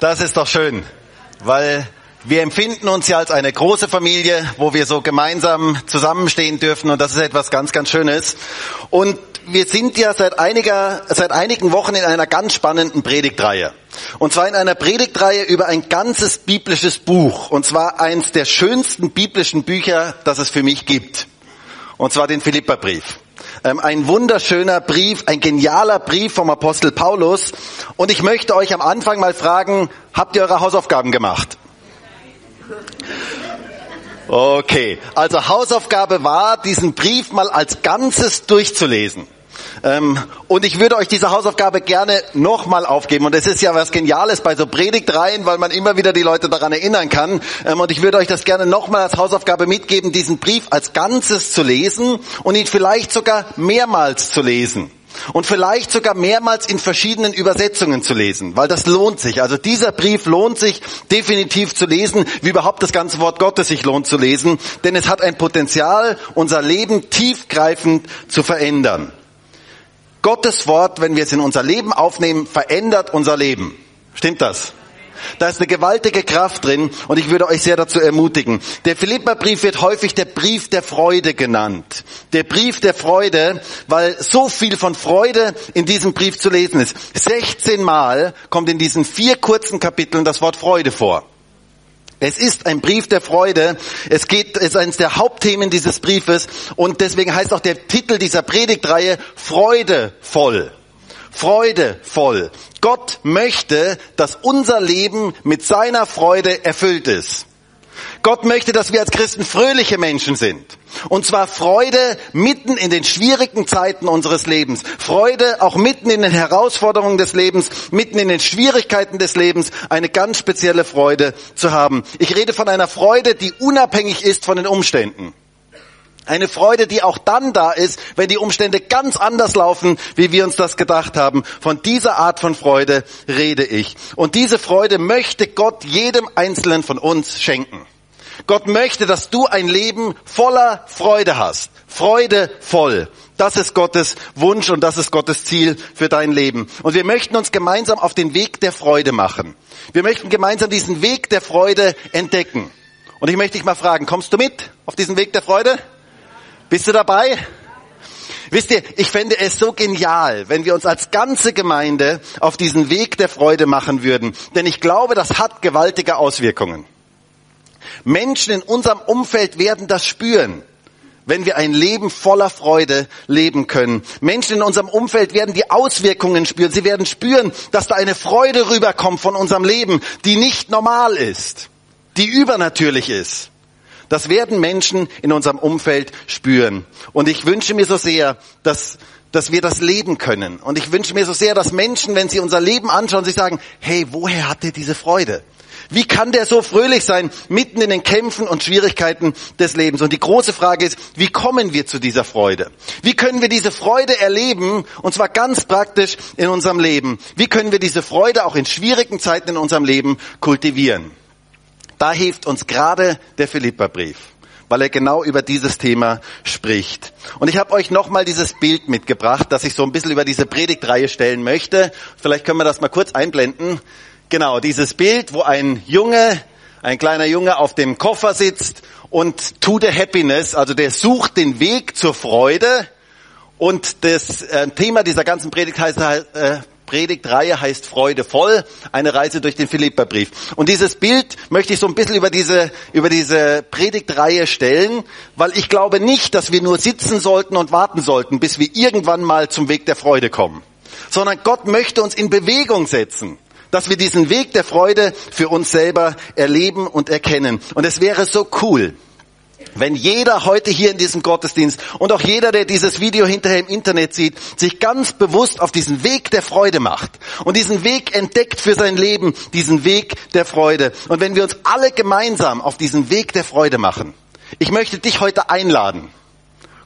Das ist doch schön, weil wir empfinden uns ja als eine große Familie, wo wir so gemeinsam zusammenstehen dürfen und das ist etwas ganz, ganz Schönes. Und wir sind ja seit einiger, seit einigen Wochen in einer ganz spannenden Predigtreihe. Und zwar in einer Predigtreihe über ein ganzes biblisches Buch. Und zwar eins der schönsten biblischen Bücher, das es für mich gibt. Und zwar den Philipperbrief. Ähm, ein wunderschöner Brief, ein genialer Brief vom Apostel Paulus. Und ich möchte euch am Anfang mal fragen, habt ihr eure Hausaufgaben gemacht? Okay, also Hausaufgabe war, diesen Brief mal als Ganzes durchzulesen. Ähm, und ich würde euch diese Hausaufgabe gerne nochmal aufgeben. Und es ist ja was Geniales bei so Predigtreihen, weil man immer wieder die Leute daran erinnern kann. Ähm, und ich würde euch das gerne nochmal als Hausaufgabe mitgeben, diesen Brief als Ganzes zu lesen und ihn vielleicht sogar mehrmals zu lesen. Und vielleicht sogar mehrmals in verschiedenen Übersetzungen zu lesen, weil das lohnt sich. Also dieser Brief lohnt sich definitiv zu lesen, wie überhaupt das ganze Wort Gottes sich lohnt zu lesen, denn es hat ein Potenzial, unser Leben tiefgreifend zu verändern. Gottes Wort, wenn wir es in unser Leben aufnehmen, verändert unser Leben. Stimmt das? Da ist eine gewaltige Kraft drin und ich würde euch sehr dazu ermutigen. Der Philipperbrief wird häufig der Brief der Freude genannt. Der Brief der Freude, weil so viel von Freude in diesem Brief zu lesen ist. 16 Mal kommt in diesen vier kurzen Kapiteln das Wort Freude vor. Es ist ein Brief der Freude. Es geht, es ist eines der Hauptthemen dieses Briefes und deswegen heißt auch der Titel dieser Predigtreihe Freudevoll. Freudevoll. Gott möchte, dass unser Leben mit seiner Freude erfüllt ist. Gott möchte, dass wir als Christen fröhliche Menschen sind. Und zwar Freude mitten in den schwierigen Zeiten unseres Lebens. Freude auch mitten in den Herausforderungen des Lebens, mitten in den Schwierigkeiten des Lebens, eine ganz spezielle Freude zu haben. Ich rede von einer Freude, die unabhängig ist von den Umständen. Eine Freude, die auch dann da ist, wenn die Umstände ganz anders laufen, wie wir uns das gedacht haben. Von dieser Art von Freude rede ich. Und diese Freude möchte Gott jedem Einzelnen von uns schenken. Gott möchte, dass du ein Leben voller Freude hast. Freude voll. Das ist Gottes Wunsch und das ist Gottes Ziel für dein Leben. Und wir möchten uns gemeinsam auf den Weg der Freude machen. Wir möchten gemeinsam diesen Weg der Freude entdecken. Und ich möchte dich mal fragen, kommst du mit auf diesen Weg der Freude? Bist du dabei? Wisst ihr, ich fände es so genial, wenn wir uns als ganze Gemeinde auf diesen Weg der Freude machen würden. Denn ich glaube, das hat gewaltige Auswirkungen. Menschen in unserem Umfeld werden das spüren, wenn wir ein Leben voller Freude leben können. Menschen in unserem Umfeld werden die Auswirkungen spüren. Sie werden spüren, dass da eine Freude rüberkommt von unserem Leben, die nicht normal ist, die übernatürlich ist. Das werden Menschen in unserem Umfeld spüren. Und ich wünsche mir so sehr, dass, dass wir das leben können. Und ich wünsche mir so sehr, dass Menschen, wenn sie unser Leben anschauen, sich sagen, hey, woher hat der diese Freude? Wie kann der so fröhlich sein, mitten in den Kämpfen und Schwierigkeiten des Lebens? Und die große Frage ist, wie kommen wir zu dieser Freude? Wie können wir diese Freude erleben, und zwar ganz praktisch in unserem Leben? Wie können wir diese Freude auch in schwierigen Zeiten in unserem Leben kultivieren? Da hilft uns gerade der Philipperbrief weil er genau über dieses Thema spricht. Und ich habe euch nochmal dieses Bild mitgebracht, das ich so ein bisschen über diese Predigtreihe stellen möchte. Vielleicht können wir das mal kurz einblenden. Genau, dieses Bild, wo ein Junge, ein kleiner Junge auf dem Koffer sitzt und to the happiness, also der sucht den Weg zur Freude. Und das äh, Thema dieser ganzen Predigt heißt, äh, Predigtreihe heißt Freude voll, eine Reise durch den Philipperbrief. Und dieses Bild möchte ich so ein bisschen über diese, über diese Predigtreihe stellen, weil ich glaube nicht, dass wir nur sitzen sollten und warten sollten, bis wir irgendwann mal zum Weg der Freude kommen, sondern Gott möchte uns in Bewegung setzen dass wir diesen Weg der Freude für uns selber erleben und erkennen. Und es wäre so cool, wenn jeder heute hier in diesem Gottesdienst und auch jeder, der dieses Video hinterher im Internet sieht, sich ganz bewusst auf diesen Weg der Freude macht und diesen Weg entdeckt für sein Leben, diesen Weg der Freude. Und wenn wir uns alle gemeinsam auf diesen Weg der Freude machen, ich möchte dich heute einladen,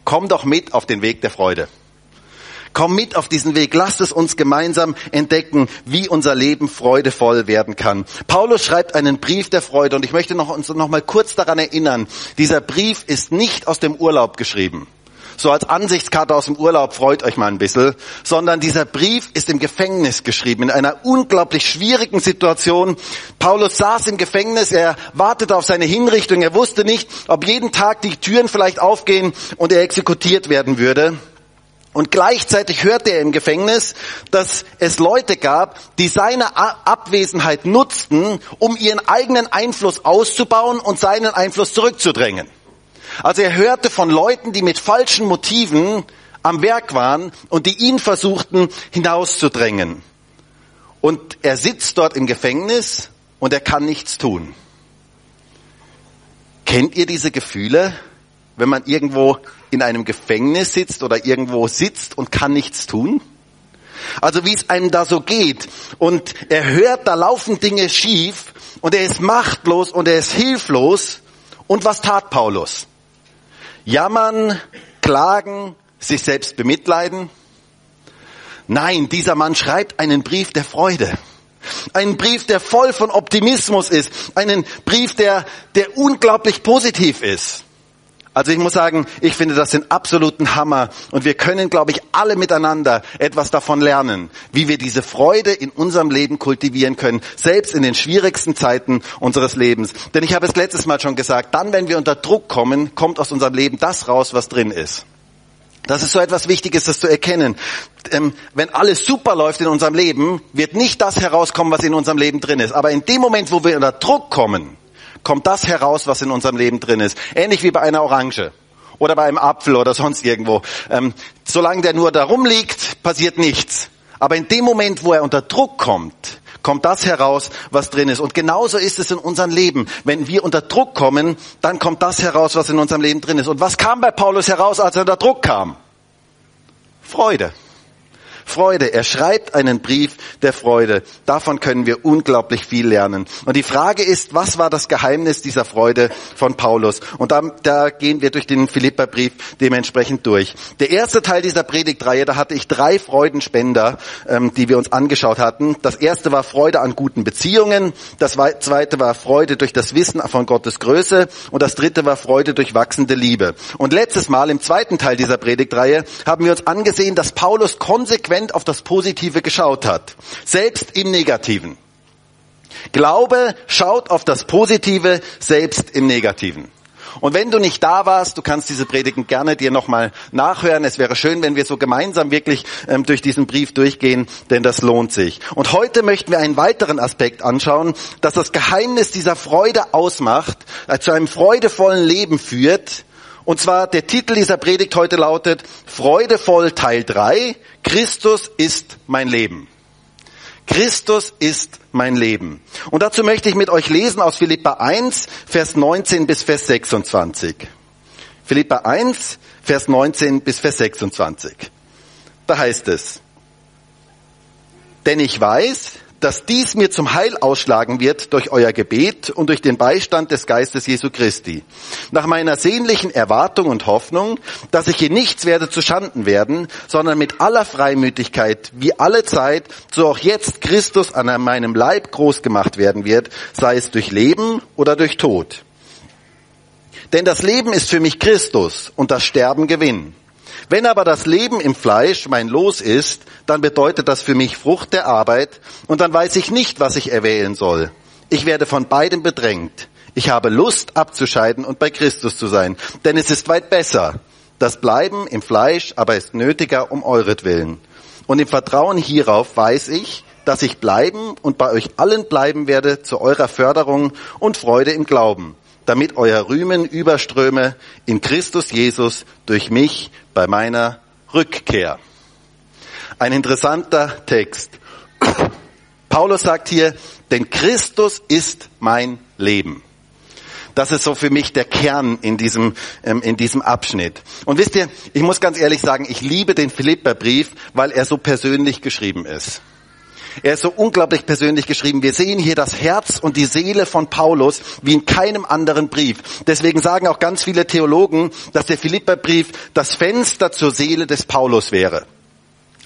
komm doch mit auf den Weg der Freude. Komm mit auf diesen Weg. Lasst es uns gemeinsam entdecken, wie unser Leben freudevoll werden kann. Paulus schreibt einen Brief der Freude und ich möchte noch, uns noch mal kurz daran erinnern. Dieser Brief ist nicht aus dem Urlaub geschrieben so als Ansichtskarte aus dem Urlaub, freut euch mal ein bisschen, sondern dieser Brief ist im Gefängnis geschrieben, in einer unglaublich schwierigen Situation. Paulus saß im Gefängnis, er wartete auf seine Hinrichtung, er wusste nicht, ob jeden Tag die Türen vielleicht aufgehen und er exekutiert werden würde. Und gleichzeitig hörte er im Gefängnis, dass es Leute gab, die seine Abwesenheit nutzten, um ihren eigenen Einfluss auszubauen und seinen Einfluss zurückzudrängen. Also er hörte von Leuten, die mit falschen Motiven am Werk waren und die ihn versuchten hinauszudrängen. Und er sitzt dort im Gefängnis und er kann nichts tun. Kennt ihr diese Gefühle, wenn man irgendwo in einem Gefängnis sitzt oder irgendwo sitzt und kann nichts tun? Also wie es einem da so geht. Und er hört, da laufen Dinge schief und er ist machtlos und er ist hilflos. Und was tat Paulus? Jammern, klagen, sich selbst bemitleiden? Nein, dieser Mann schreibt einen Brief der Freude. Einen Brief, der voll von Optimismus ist. Einen Brief, der, der unglaublich positiv ist. Also ich muss sagen, ich finde das den absoluten Hammer und wir können, glaube ich, alle miteinander etwas davon lernen, wie wir diese Freude in unserem Leben kultivieren können, selbst in den schwierigsten Zeiten unseres Lebens. Denn ich habe es letztes Mal schon gesagt, dann, wenn wir unter Druck kommen, kommt aus unserem Leben das raus, was drin ist. Das ist so etwas Wichtiges, das zu erkennen. Ähm, wenn alles super läuft in unserem Leben, wird nicht das herauskommen, was in unserem Leben drin ist. Aber in dem Moment, wo wir unter Druck kommen, kommt das heraus, was in unserem Leben drin ist. Ähnlich wie bei einer Orange oder bei einem Apfel oder sonst irgendwo. Ähm, solange der nur da rumliegt, passiert nichts. Aber in dem Moment, wo er unter Druck kommt, kommt das heraus, was drin ist. Und genauso ist es in unserem Leben. Wenn wir unter Druck kommen, dann kommt das heraus, was in unserem Leben drin ist. Und was kam bei Paulus heraus, als er unter Druck kam? Freude. Freude. Er schreibt einen Brief der Freude. Davon können wir unglaublich viel lernen. Und die Frage ist, was war das Geheimnis dieser Freude von Paulus? Und da, da gehen wir durch den Philipperbrief dementsprechend durch. Der erste Teil dieser Predigtreihe, da hatte ich drei Freudenspender, ähm, die wir uns angeschaut hatten. Das erste war Freude an guten Beziehungen. Das zweite war Freude durch das Wissen von Gottes Größe. Und das dritte war Freude durch wachsende Liebe. Und letztes Mal, im zweiten Teil dieser Predigtreihe, haben wir uns angesehen, dass Paulus konsequent konsequent auf das Positive geschaut hat, selbst im Negativen. Glaube schaut auf das Positive, selbst im Negativen. Und wenn du nicht da warst, du kannst diese Predigen gerne dir nochmal nachhören. Es wäre schön, wenn wir so gemeinsam wirklich ähm, durch diesen Brief durchgehen, denn das lohnt sich. Und heute möchten wir einen weiteren Aspekt anschauen, dass das Geheimnis dieser Freude ausmacht, äh, zu einem freudevollen Leben führt, und zwar der Titel dieser Predigt heute lautet Freudevoll Teil 3. Christus ist mein Leben. Christus ist mein Leben. Und dazu möchte ich mit euch lesen aus Philippa 1, Vers 19 bis Vers 26. Philippa 1, Vers 19 bis Vers 26. Da heißt es, denn ich weiß, dass dies mir zum Heil ausschlagen wird durch euer Gebet und durch den Beistand des Geistes Jesu Christi. Nach meiner sehnlichen Erwartung und Hoffnung, dass ich in nichts werde zu Schanden werden, sondern mit aller Freimütigkeit, wie alle Zeit, so auch jetzt Christus an meinem Leib groß gemacht werden wird, sei es durch Leben oder durch Tod. Denn das Leben ist für mich Christus und das Sterben Gewinn. Wenn aber das Leben im Fleisch mein Los ist, dann bedeutet das für mich Frucht der Arbeit und dann weiß ich nicht, was ich erwählen soll. Ich werde von beidem bedrängt. Ich habe Lust abzuscheiden und bei Christus zu sein, denn es ist weit besser. Das Bleiben im Fleisch aber ist nötiger um euretwillen. Und im Vertrauen hierauf weiß ich, dass ich bleiben und bei euch allen bleiben werde zu eurer Förderung und Freude im Glauben damit euer Rühmen überströme in Christus Jesus durch mich bei meiner Rückkehr. Ein interessanter Text. Paulus sagt hier, denn Christus ist mein Leben. Das ist so für mich der Kern in diesem, ähm, in diesem Abschnitt. Und wisst ihr, ich muss ganz ehrlich sagen, ich liebe den Philipperbrief, weil er so persönlich geschrieben ist. Er ist so unglaublich persönlich geschrieben. Wir sehen hier das Herz und die Seele von Paulus wie in keinem anderen Brief. Deswegen sagen auch ganz viele Theologen, dass der Philipperbrief das Fenster zur Seele des Paulus wäre.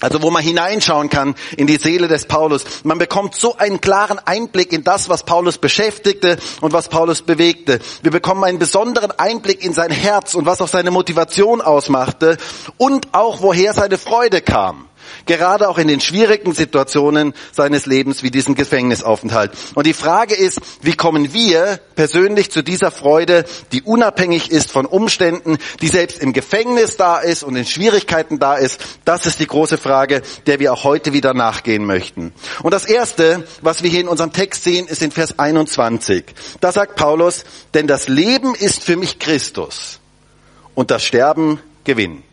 Also wo man hineinschauen kann in die Seele des Paulus. Man bekommt so einen klaren Einblick in das, was Paulus beschäftigte und was Paulus bewegte. Wir bekommen einen besonderen Einblick in sein Herz und was auch seine Motivation ausmachte und auch woher seine Freude kam. Gerade auch in den schwierigen Situationen seines Lebens wie diesem Gefängnisaufenthalt. Und die Frage ist, wie kommen wir persönlich zu dieser Freude, die unabhängig ist von Umständen, die selbst im Gefängnis da ist und in Schwierigkeiten da ist? Das ist die große Frage, der wir auch heute wieder nachgehen möchten. Und das erste, was wir hier in unserem Text sehen, ist in Vers 21. Da sagt Paulus, denn das Leben ist für mich Christus und das Sterben Gewinn.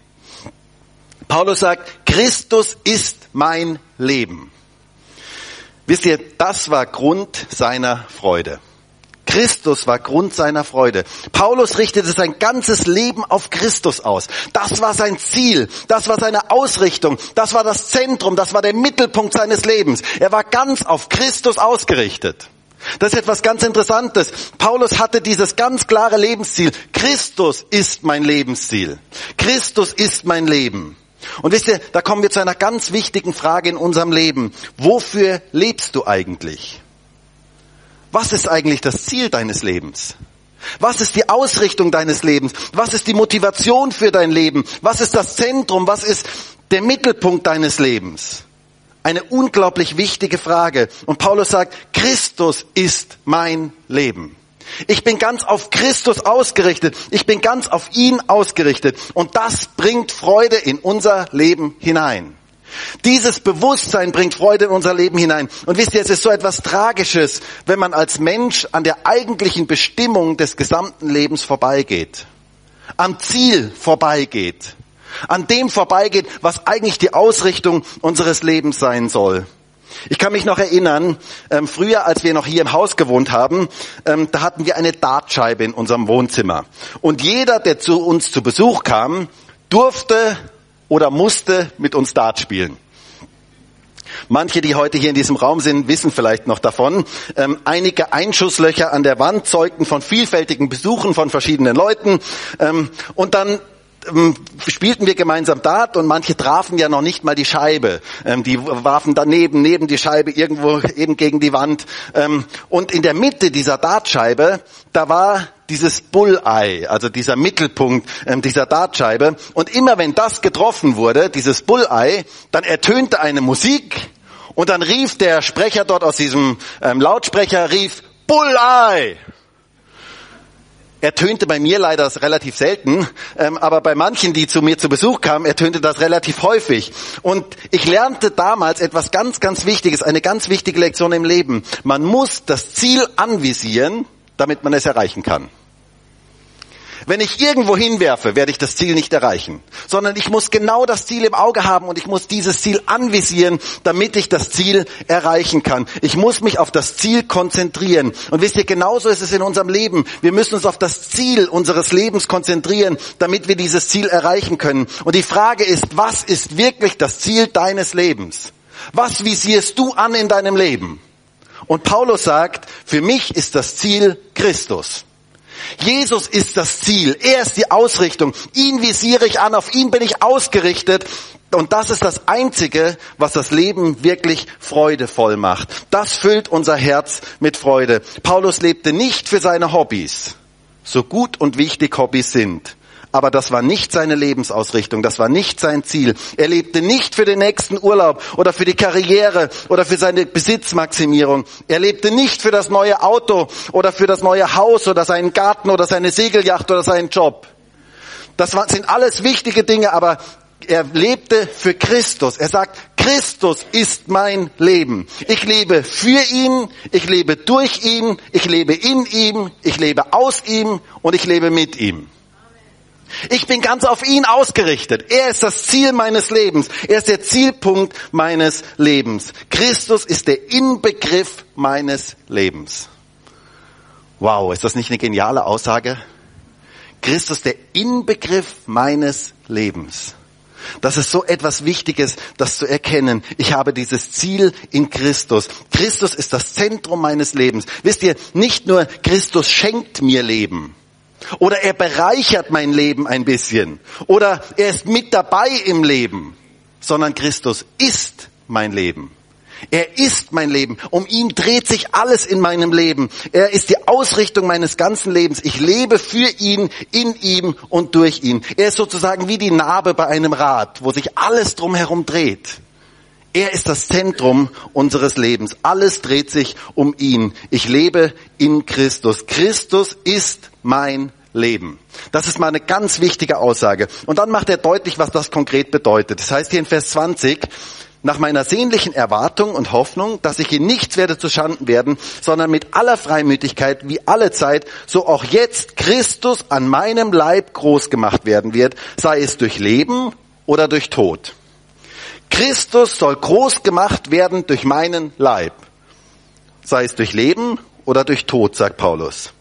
Paulus sagt, Christus ist mein Leben. Wisst ihr, das war Grund seiner Freude. Christus war Grund seiner Freude. Paulus richtete sein ganzes Leben auf Christus aus. Das war sein Ziel, das war seine Ausrichtung, das war das Zentrum, das war der Mittelpunkt seines Lebens. Er war ganz auf Christus ausgerichtet. Das ist etwas ganz Interessantes. Paulus hatte dieses ganz klare Lebensziel. Christus ist mein Lebensziel. Christus ist mein Leben. Und wisst ihr, da kommen wir zu einer ganz wichtigen Frage in unserem Leben. Wofür lebst du eigentlich? Was ist eigentlich das Ziel deines Lebens? Was ist die Ausrichtung deines Lebens? Was ist die Motivation für dein Leben? Was ist das Zentrum? Was ist der Mittelpunkt deines Lebens? Eine unglaublich wichtige Frage. Und Paulus sagt, Christus ist mein Leben. Ich bin ganz auf Christus ausgerichtet. Ich bin ganz auf ihn ausgerichtet. Und das bringt Freude in unser Leben hinein. Dieses Bewusstsein bringt Freude in unser Leben hinein. Und wisst ihr, es ist so etwas Tragisches, wenn man als Mensch an der eigentlichen Bestimmung des gesamten Lebens vorbeigeht. Am Ziel vorbeigeht. An dem vorbeigeht, was eigentlich die Ausrichtung unseres Lebens sein soll. Ich kann mich noch erinnern, ähm, früher, als wir noch hier im Haus gewohnt haben, ähm, da hatten wir eine Dartscheibe in unserem Wohnzimmer. Und jeder, der zu uns zu Besuch kam, durfte oder musste mit uns Dart spielen. Manche, die heute hier in diesem Raum sind, wissen vielleicht noch davon. Ähm, einige Einschusslöcher an der Wand zeugten von vielfältigen Besuchen von verschiedenen Leuten. Ähm, und dann ähm, spielten wir gemeinsam Dart und manche trafen ja noch nicht mal die Scheibe. Ähm, die warfen daneben, neben die Scheibe irgendwo eben gegen die Wand. Ähm, und in der Mitte dieser Dartscheibe, da war dieses Bulleye, also dieser Mittelpunkt dieser Dartscheibe. Und immer wenn das getroffen wurde, dieses Bulleye, dann ertönte eine Musik und dann rief der Sprecher dort aus diesem Lautsprecher, rief Bulleye. Ertönte bei mir leider relativ selten, ähm, aber bei manchen, die zu mir zu Besuch kamen, ertönte das relativ häufig. Und ich lernte damals etwas ganz, ganz Wichtiges, eine ganz wichtige Lektion im Leben. Man muss das Ziel anvisieren, damit man es erreichen kann. Wenn ich irgendwo hinwerfe, werde ich das Ziel nicht erreichen, sondern ich muss genau das Ziel im Auge haben und ich muss dieses Ziel anvisieren, damit ich das Ziel erreichen kann. Ich muss mich auf das Ziel konzentrieren. Und wisst ihr, genauso ist es in unserem Leben. Wir müssen uns auf das Ziel unseres Lebens konzentrieren, damit wir dieses Ziel erreichen können. Und die Frage ist, was ist wirklich das Ziel deines Lebens? Was visierst du an in deinem Leben? Und Paulus sagt, für mich ist das Ziel Christus. Jesus ist das Ziel. Er ist die Ausrichtung. Ihn visiere ich an. Auf ihn bin ich ausgerichtet. Und das ist das Einzige, was das Leben wirklich freudevoll macht. Das füllt unser Herz mit Freude. Paulus lebte nicht für seine Hobbys, so gut und wichtig Hobbys sind aber das war nicht seine Lebensausrichtung, das war nicht sein Ziel. Er lebte nicht für den nächsten Urlaub oder für die Karriere oder für seine Besitzmaximierung. Er lebte nicht für das neue Auto oder für das neue Haus oder seinen Garten oder seine Segelyacht oder seinen Job. Das sind alles wichtige Dinge, aber er lebte für Christus. Er sagt, Christus ist mein Leben. Ich lebe für ihn, ich lebe durch ihn, ich lebe in ihm, ich lebe aus ihm und ich lebe mit ihm. Ich bin ganz auf ihn ausgerichtet. Er ist das Ziel meines Lebens. Er ist der Zielpunkt meines Lebens. Christus ist der Inbegriff meines Lebens. Wow, ist das nicht eine geniale Aussage? Christus der Inbegriff meines Lebens. Das ist so etwas Wichtiges, das zu erkennen. Ich habe dieses Ziel in Christus. Christus ist das Zentrum meines Lebens. Wisst ihr, nicht nur Christus schenkt mir Leben. Oder er bereichert mein Leben ein bisschen. Oder er ist mit dabei im Leben. sondern Christus ist mein Leben. Er ist mein Leben. Um ihn dreht sich alles in meinem Leben. Er ist die Ausrichtung meines ganzen Lebens. Ich lebe für ihn, in ihm und durch ihn. Er ist sozusagen wie die Narbe bei einem Rad, wo sich alles drumherum dreht. Er ist das Zentrum unseres Lebens. Alles dreht sich um ihn. Ich lebe in Christus. Christus ist mein Leben. Das ist mal eine ganz wichtige Aussage. Und dann macht er deutlich, was das konkret bedeutet. Das heißt hier in Vers 20, nach meiner sehnlichen Erwartung und Hoffnung, dass ich in nichts werde zu Schanden werden, sondern mit aller Freimütigkeit wie alle Zeit, so auch jetzt Christus an meinem Leib groß gemacht werden wird, sei es durch Leben oder durch Tod. Christus soll groß gemacht werden durch meinen Leib. Sei es durch Leben oder durch Tod, sagt Paulus.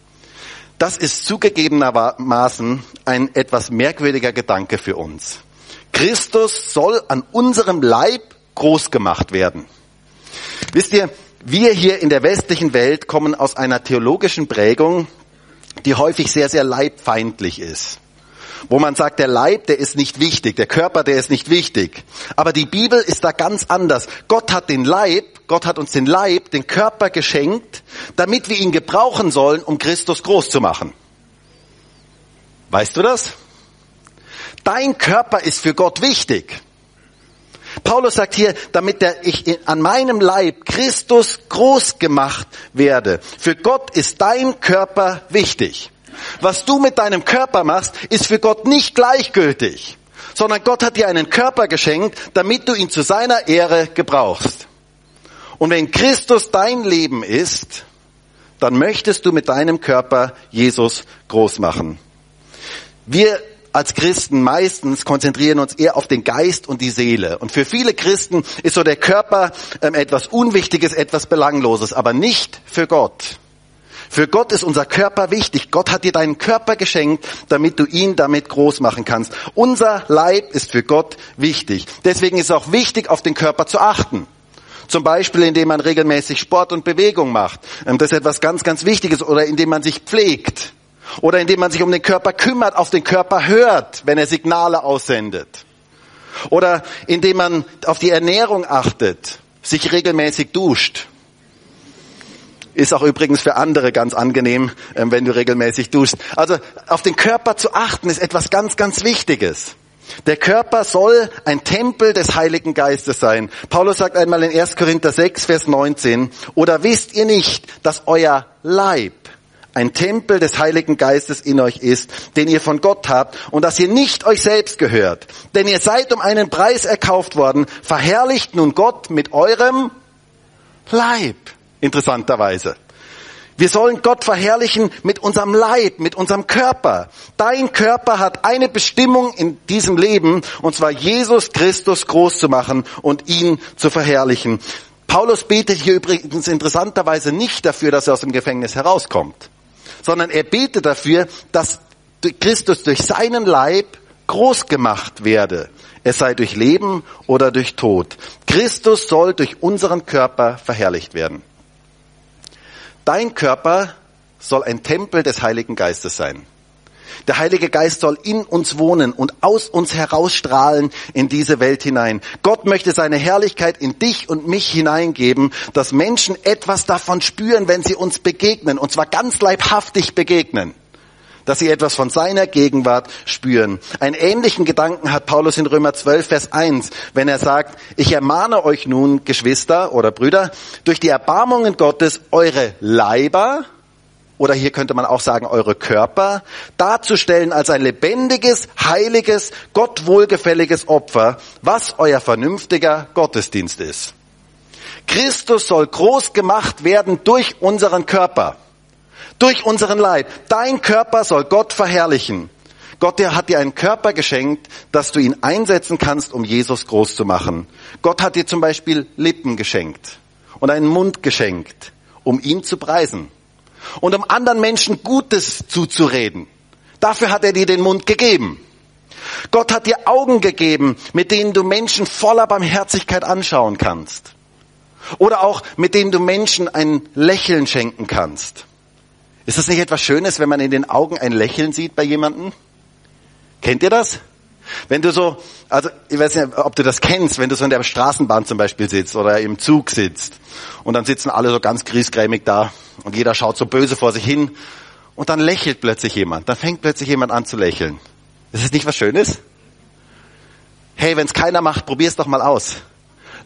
Das ist zugegebenermaßen ein etwas merkwürdiger Gedanke für uns. Christus soll an unserem Leib groß gemacht werden. Wisst ihr, wir hier in der westlichen Welt kommen aus einer theologischen Prägung, die häufig sehr, sehr leibfeindlich ist wo man sagt, der Leib, der ist nicht wichtig, der Körper, der ist nicht wichtig. Aber die Bibel ist da ganz anders. Gott hat den Leib, Gott hat uns den Leib, den Körper geschenkt, damit wir ihn gebrauchen sollen, um Christus groß zu machen. Weißt du das? Dein Körper ist für Gott wichtig. Paulus sagt hier, damit der, ich an meinem Leib Christus groß gemacht werde. Für Gott ist dein Körper wichtig. Was du mit deinem Körper machst, ist für Gott nicht gleichgültig, sondern Gott hat dir einen Körper geschenkt, damit du ihn zu seiner Ehre gebrauchst. Und wenn Christus dein Leben ist, dann möchtest du mit deinem Körper Jesus groß machen. Wir als Christen meistens konzentrieren uns eher auf den Geist und die Seele. Und für viele Christen ist so der Körper ähm, etwas Unwichtiges, etwas Belangloses, aber nicht für Gott. Für Gott ist unser Körper wichtig. Gott hat dir deinen Körper geschenkt, damit du ihn damit groß machen kannst. Unser Leib ist für Gott wichtig. Deswegen ist es auch wichtig, auf den Körper zu achten. Zum Beispiel, indem man regelmäßig Sport und Bewegung macht. Ähm, das ist etwas ganz, ganz Wichtiges. Oder indem man sich pflegt. Oder indem man sich um den Körper kümmert, auf den Körper hört, wenn er Signale aussendet. Oder indem man auf die Ernährung achtet, sich regelmäßig duscht. Ist auch übrigens für andere ganz angenehm, ähm, wenn du regelmäßig duschst. Also auf den Körper zu achten ist etwas ganz, ganz Wichtiges. Der Körper soll ein Tempel des Heiligen Geistes sein. Paulus sagt einmal in 1. Korinther 6, Vers 19, oder wisst ihr nicht, dass euer Leib ein Tempel des Heiligen Geistes in euch ist, den ihr von Gott habt und dass ihr nicht euch selbst gehört. Denn ihr seid um einen Preis erkauft worden. Verherrlicht nun Gott mit eurem Leib interessanterweise. Wir sollen Gott verherrlichen mit unserem Leib, mit unserem Körper. Dein Körper hat eine Bestimmung in diesem Leben, und zwar Jesus Christus groß zu machen und ihn zu verherrlichen. Paulus betet hier übrigens interessanterweise nicht dafür, dass er aus dem Gefängnis herauskommt, sondern er betet dafür, dass Christus durch seinen Leib groß gemacht werde. Es sei durch Leben oder durch Tod. Christus soll durch unseren Körper verherrlicht werden. Dein Körper soll ein Tempel des Heiligen Geistes sein. Der Heilige Geist soll in uns wohnen und aus uns herausstrahlen in diese Welt hinein. Gott möchte seine Herrlichkeit in dich und mich hineingeben, dass Menschen etwas davon spüren, wenn sie uns begegnen, und zwar ganz leibhaftig begegnen dass sie etwas von seiner Gegenwart spüren. Einen ähnlichen Gedanken hat Paulus in Römer 12, Vers 1, wenn er sagt, ich ermahne euch nun, Geschwister oder Brüder, durch die Erbarmungen Gottes eure Leiber, oder hier könnte man auch sagen, eure Körper, darzustellen als ein lebendiges, heiliges, Gott wohlgefälliges Opfer, was euer vernünftiger Gottesdienst ist. Christus soll groß gemacht werden durch unseren Körper durch unseren Leib. Dein Körper soll Gott verherrlichen. Gott der hat dir einen Körper geschenkt, dass du ihn einsetzen kannst, um Jesus groß zu machen. Gott hat dir zum Beispiel Lippen geschenkt und einen Mund geschenkt, um ihn zu preisen und um anderen Menschen Gutes zuzureden. Dafür hat er dir den Mund gegeben. Gott hat dir Augen gegeben, mit denen du Menschen voller Barmherzigkeit anschauen kannst. Oder auch mit denen du Menschen ein Lächeln schenken kannst. Ist das nicht etwas Schönes, wenn man in den Augen ein Lächeln sieht bei jemandem? Kennt ihr das? Wenn du so, also ich weiß nicht, ob du das kennst, wenn du so in der Straßenbahn zum Beispiel sitzt oder im Zug sitzt und dann sitzen alle so ganz griesgrämig da und jeder schaut so böse vor sich hin und dann lächelt plötzlich jemand, dann fängt plötzlich jemand an zu lächeln. Ist das nicht was Schönes? Hey, wenn es keiner macht, probier's doch mal aus.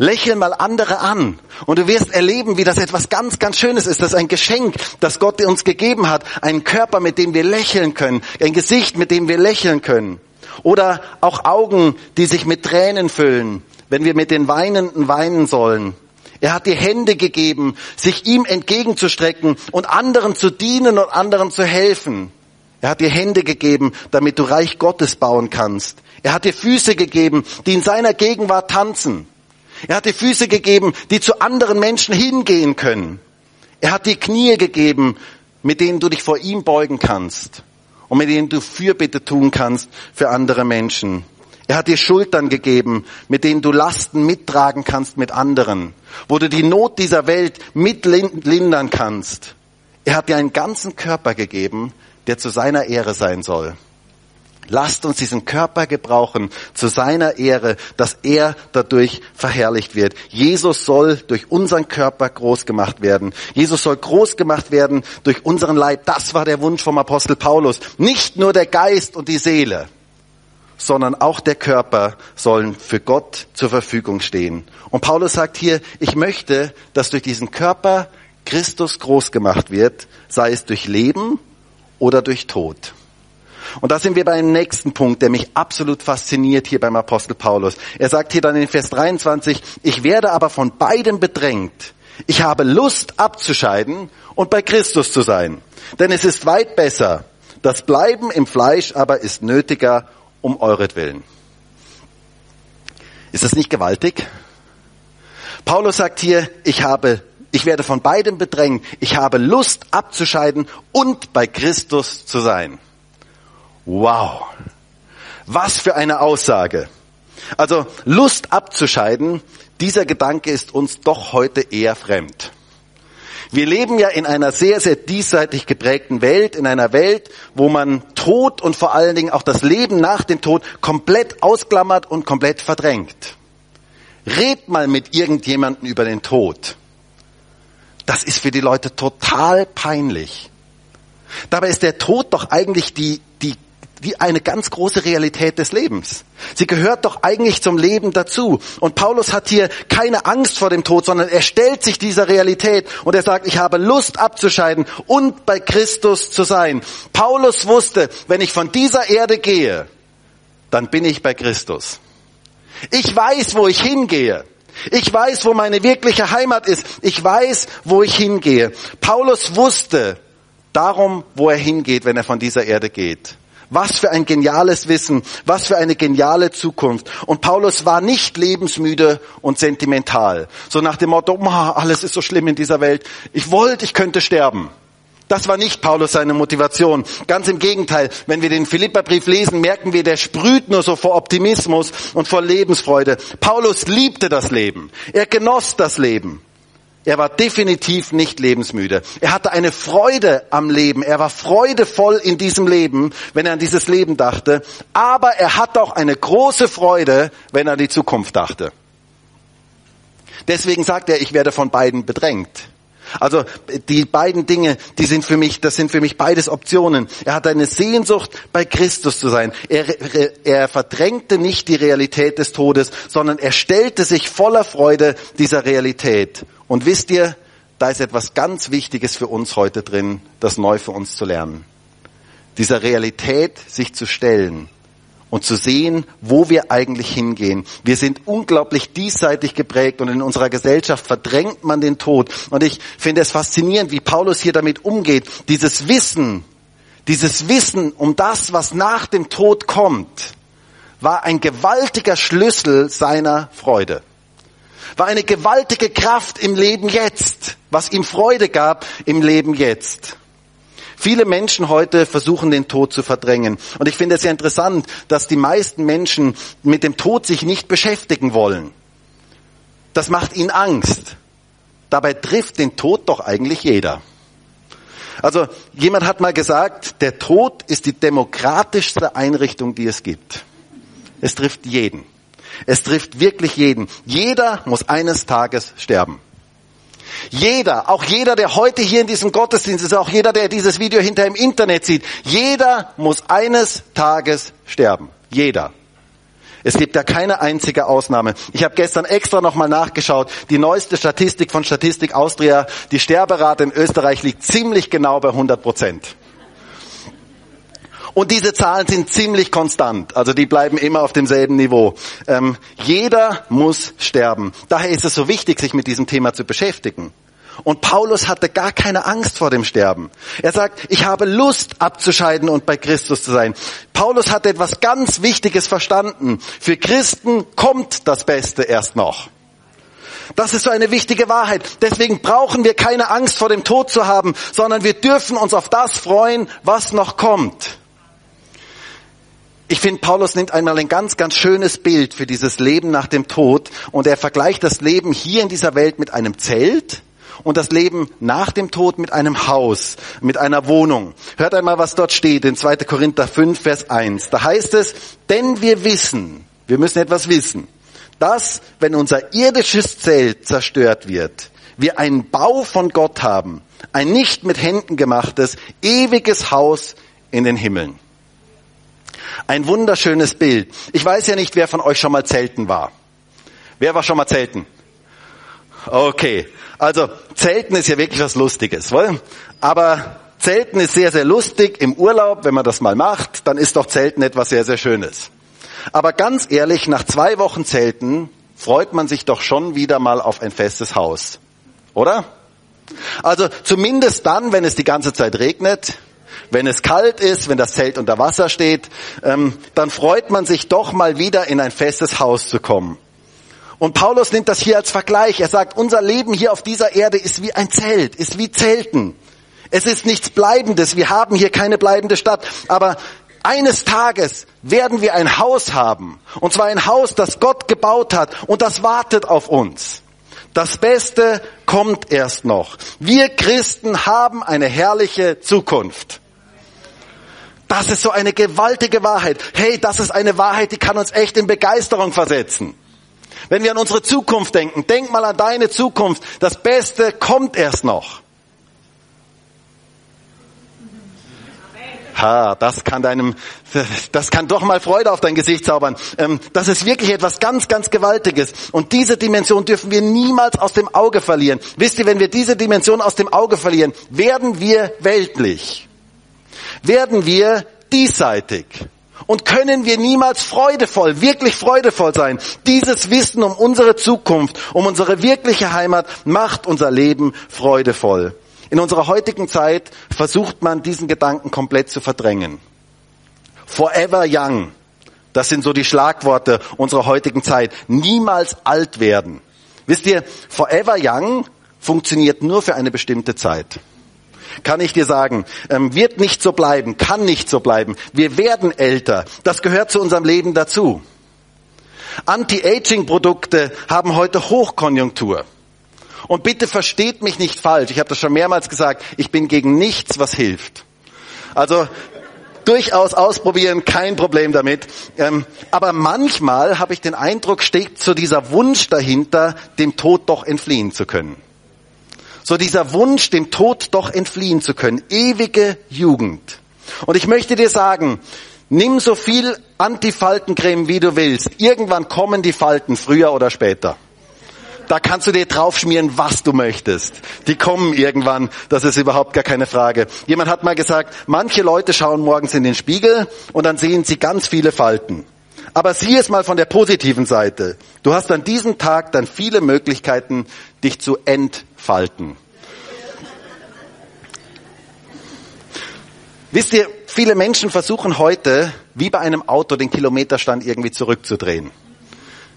Lächeln mal andere an und du wirst erleben, wie das etwas ganz, ganz Schönes ist. Das ist ein Geschenk, das Gott uns gegeben hat. Einen Körper, mit dem wir lächeln können. Ein Gesicht, mit dem wir lächeln können. Oder auch Augen, die sich mit Tränen füllen, wenn wir mit den Weinenden weinen sollen. Er hat dir Hände gegeben, sich ihm entgegenzustrecken und anderen zu dienen und anderen zu helfen. Er hat dir Hände gegeben, damit du Reich Gottes bauen kannst. Er hat dir Füße gegeben, die in seiner Gegenwart tanzen. Er hat dir Füße gegeben, die zu anderen Menschen hingehen können. Er hat dir Knie gegeben, mit denen du dich vor ihm beugen kannst und mit denen du Fürbitte tun kannst für andere Menschen. Er hat dir Schultern gegeben, mit denen du Lasten mittragen kannst mit anderen, wo du die Not dieser Welt mitlindern kannst. Er hat dir einen ganzen Körper gegeben, der zu seiner Ehre sein soll. Lasst uns diesen Körper gebrauchen zu seiner Ehre, dass er dadurch verherrlicht wird. Jesus soll durch unseren Körper groß gemacht werden. Jesus soll groß gemacht werden durch unseren Leib. Das war der Wunsch vom Apostel Paulus. Nicht nur der Geist und die Seele, sondern auch der Körper sollen für Gott zur Verfügung stehen. Und Paulus sagt hier, ich möchte, dass durch diesen Körper Christus groß gemacht wird, sei es durch Leben oder durch Tod. Und da sind wir beim nächsten Punkt, der mich absolut fasziniert hier beim Apostel Paulus. Er sagt hier dann in Vers 23, ich werde aber von beiden bedrängt. Ich habe Lust abzuscheiden und bei Christus zu sein. Denn es ist weit besser. Das Bleiben im Fleisch aber ist nötiger um euretwillen. Ist das nicht gewaltig? Paulus sagt hier, ich habe, ich werde von beiden bedrängt. Ich habe Lust abzuscheiden und bei Christus zu sein. Wow. Was für eine Aussage. Also Lust abzuscheiden, dieser Gedanke ist uns doch heute eher fremd. Wir leben ja in einer sehr, sehr diesseitig geprägten Welt, in einer Welt, wo man Tod und vor allen Dingen auch das Leben nach dem Tod komplett ausklammert und komplett verdrängt. Red mal mit irgendjemandem über den Tod. Das ist für die Leute total peinlich. Dabei ist der Tod doch eigentlich die, die wie eine ganz große Realität des Lebens. Sie gehört doch eigentlich zum Leben dazu. Und Paulus hat hier keine Angst vor dem Tod, sondern er stellt sich dieser Realität und er sagt, ich habe Lust abzuscheiden und bei Christus zu sein. Paulus wusste, wenn ich von dieser Erde gehe, dann bin ich bei Christus. Ich weiß, wo ich hingehe. Ich weiß, wo meine wirkliche Heimat ist. Ich weiß, wo ich hingehe. Paulus wusste darum, wo er hingeht, wenn er von dieser Erde geht. Was für ein geniales Wissen, was für eine geniale Zukunft. Und Paulus war nicht lebensmüde und sentimental. So nach dem Motto, alles ist so schlimm in dieser Welt. Ich wollte, ich könnte sterben. Das war nicht Paulus seine Motivation. Ganz im Gegenteil. Wenn wir den Philipperbrief lesen, merken wir, der sprüht nur so vor Optimismus und vor Lebensfreude. Paulus liebte das Leben. Er genoss das Leben. Er war definitiv nicht lebensmüde. Er hatte eine Freude am Leben. Er war freudevoll in diesem Leben, wenn er an dieses Leben dachte. Aber er hatte auch eine große Freude, wenn er an die Zukunft dachte. Deswegen sagt er, ich werde von beiden bedrängt. Also die beiden Dinge, die sind für mich, das sind für mich beides Optionen. Er hat eine Sehnsucht, bei Christus zu sein. Er, er verdrängte nicht die Realität des Todes, sondern er stellte sich voller Freude dieser Realität. Und wisst ihr, da ist etwas ganz Wichtiges für uns heute drin, das neu für uns zu lernen. Dieser Realität sich zu stellen und zu sehen, wo wir eigentlich hingehen. Wir sind unglaublich diesseitig geprägt und in unserer Gesellschaft verdrängt man den Tod. Und ich finde es faszinierend, wie Paulus hier damit umgeht. Dieses Wissen, dieses Wissen um das, was nach dem Tod kommt, war ein gewaltiger Schlüssel seiner Freude war eine gewaltige Kraft im Leben jetzt, was ihm Freude gab im Leben jetzt. Viele Menschen heute versuchen den Tod zu verdrängen. Und ich finde es sehr interessant, dass die meisten Menschen mit dem Tod sich nicht beschäftigen wollen. Das macht ihnen Angst. Dabei trifft den Tod doch eigentlich jeder. Also jemand hat mal gesagt, der Tod ist die demokratischste Einrichtung, die es gibt. Es trifft jeden. Es trifft wirklich jeden. Jeder muss eines Tages sterben. Jeder, auch jeder, der heute hier in diesem Gottesdienst ist, auch jeder, der dieses Video hinter im Internet sieht, jeder muss eines Tages sterben. Jeder. Es gibt da keine einzige Ausnahme. Ich habe gestern extra nochmal nachgeschaut. Die neueste Statistik von Statistik Austria, die Sterberate in Österreich liegt ziemlich genau bei 100 Prozent. Und diese Zahlen sind ziemlich konstant, also die bleiben immer auf demselben Niveau. Ähm, jeder muss sterben. Daher ist es so wichtig, sich mit diesem Thema zu beschäftigen. Und Paulus hatte gar keine Angst vor dem Sterben. Er sagt, ich habe Lust abzuscheiden und bei Christus zu sein. Paulus hat etwas ganz Wichtiges verstanden. Für Christen kommt das Beste erst noch. Das ist so eine wichtige Wahrheit. Deswegen brauchen wir keine Angst vor dem Tod zu haben, sondern wir dürfen uns auf das freuen, was noch kommt. Ich finde, Paulus nimmt einmal ein ganz, ganz schönes Bild für dieses Leben nach dem Tod und er vergleicht das Leben hier in dieser Welt mit einem Zelt und das Leben nach dem Tod mit einem Haus, mit einer Wohnung. Hört einmal, was dort steht in 2. Korinther 5, Vers 1. Da heißt es, denn wir wissen, wir müssen etwas wissen, dass, wenn unser irdisches Zelt zerstört wird, wir einen Bau von Gott haben, ein nicht mit Händen gemachtes, ewiges Haus in den Himmeln. Ein wunderschönes Bild. Ich weiß ja nicht, wer von euch schon mal zelten war. Wer war schon mal zelten? Okay, also Zelten ist ja wirklich was Lustiges, wohl? Aber Zelten ist sehr, sehr lustig im Urlaub, wenn man das mal macht, dann ist doch Zelten etwas sehr, sehr Schönes. Aber ganz ehrlich, nach zwei Wochen Zelten freut man sich doch schon wieder mal auf ein festes Haus, oder? Also zumindest dann, wenn es die ganze Zeit regnet, wenn es kalt ist, wenn das Zelt unter Wasser steht, ähm, dann freut man sich doch mal wieder in ein festes Haus zu kommen. Und Paulus nimmt das hier als Vergleich. Er sagt, unser Leben hier auf dieser Erde ist wie ein Zelt, ist wie Zelten. Es ist nichts Bleibendes. Wir haben hier keine bleibende Stadt. Aber eines Tages werden wir ein Haus haben. Und zwar ein Haus, das Gott gebaut hat und das wartet auf uns. Das Beste kommt erst noch. Wir Christen haben eine herrliche Zukunft. Das ist so eine gewaltige Wahrheit. Hey, das ist eine Wahrheit, die kann uns echt in Begeisterung versetzen. Wenn wir an unsere Zukunft denken, denk mal an deine Zukunft. Das Beste kommt erst noch. Ha, das kann deinem, das kann doch mal Freude auf dein Gesicht zaubern. Ähm, das ist wirklich etwas ganz, ganz Gewaltiges. Und diese Dimension dürfen wir niemals aus dem Auge verlieren. Wisst ihr, wenn wir diese Dimension aus dem Auge verlieren, werden wir weltlich. Werden wir diesseitig und können wir niemals freudevoll, wirklich freudevoll sein. Dieses Wissen um unsere Zukunft, um unsere wirkliche Heimat macht unser Leben freudevoll. In unserer heutigen Zeit versucht man diesen Gedanken komplett zu verdrängen. Forever young. Das sind so die Schlagworte unserer heutigen Zeit. Niemals alt werden. Wisst ihr, Forever Young funktioniert nur für eine bestimmte Zeit kann ich dir sagen, ähm, wird nicht so bleiben, kann nicht so bleiben. Wir werden älter. Das gehört zu unserem Leben dazu. Anti-Aging-Produkte haben heute Hochkonjunktur. Und bitte versteht mich nicht falsch. Ich habe das schon mehrmals gesagt. Ich bin gegen nichts, was hilft. Also durchaus ausprobieren, kein Problem damit. Ähm, aber manchmal habe ich den Eindruck, steckt so dieser Wunsch dahinter, dem Tod doch entfliehen zu können. So dieser Wunsch, dem Tod doch entfliehen zu können. Ewige Jugend. Und ich möchte dir sagen, nimm so viel Antifaltencreme wie du willst. Irgendwann kommen die Falten, früher oder später. Da kannst du dir draufschmieren, was du möchtest. Die kommen irgendwann, das ist überhaupt gar keine Frage. Jemand hat mal gesagt, manche Leute schauen morgens in den Spiegel und dann sehen sie ganz viele Falten. Aber sieh es mal von der positiven Seite. Du hast an diesem Tag dann viele Möglichkeiten, dich zu entfalten. Wisst ihr, viele Menschen versuchen heute, wie bei einem Auto, den Kilometerstand irgendwie zurückzudrehen.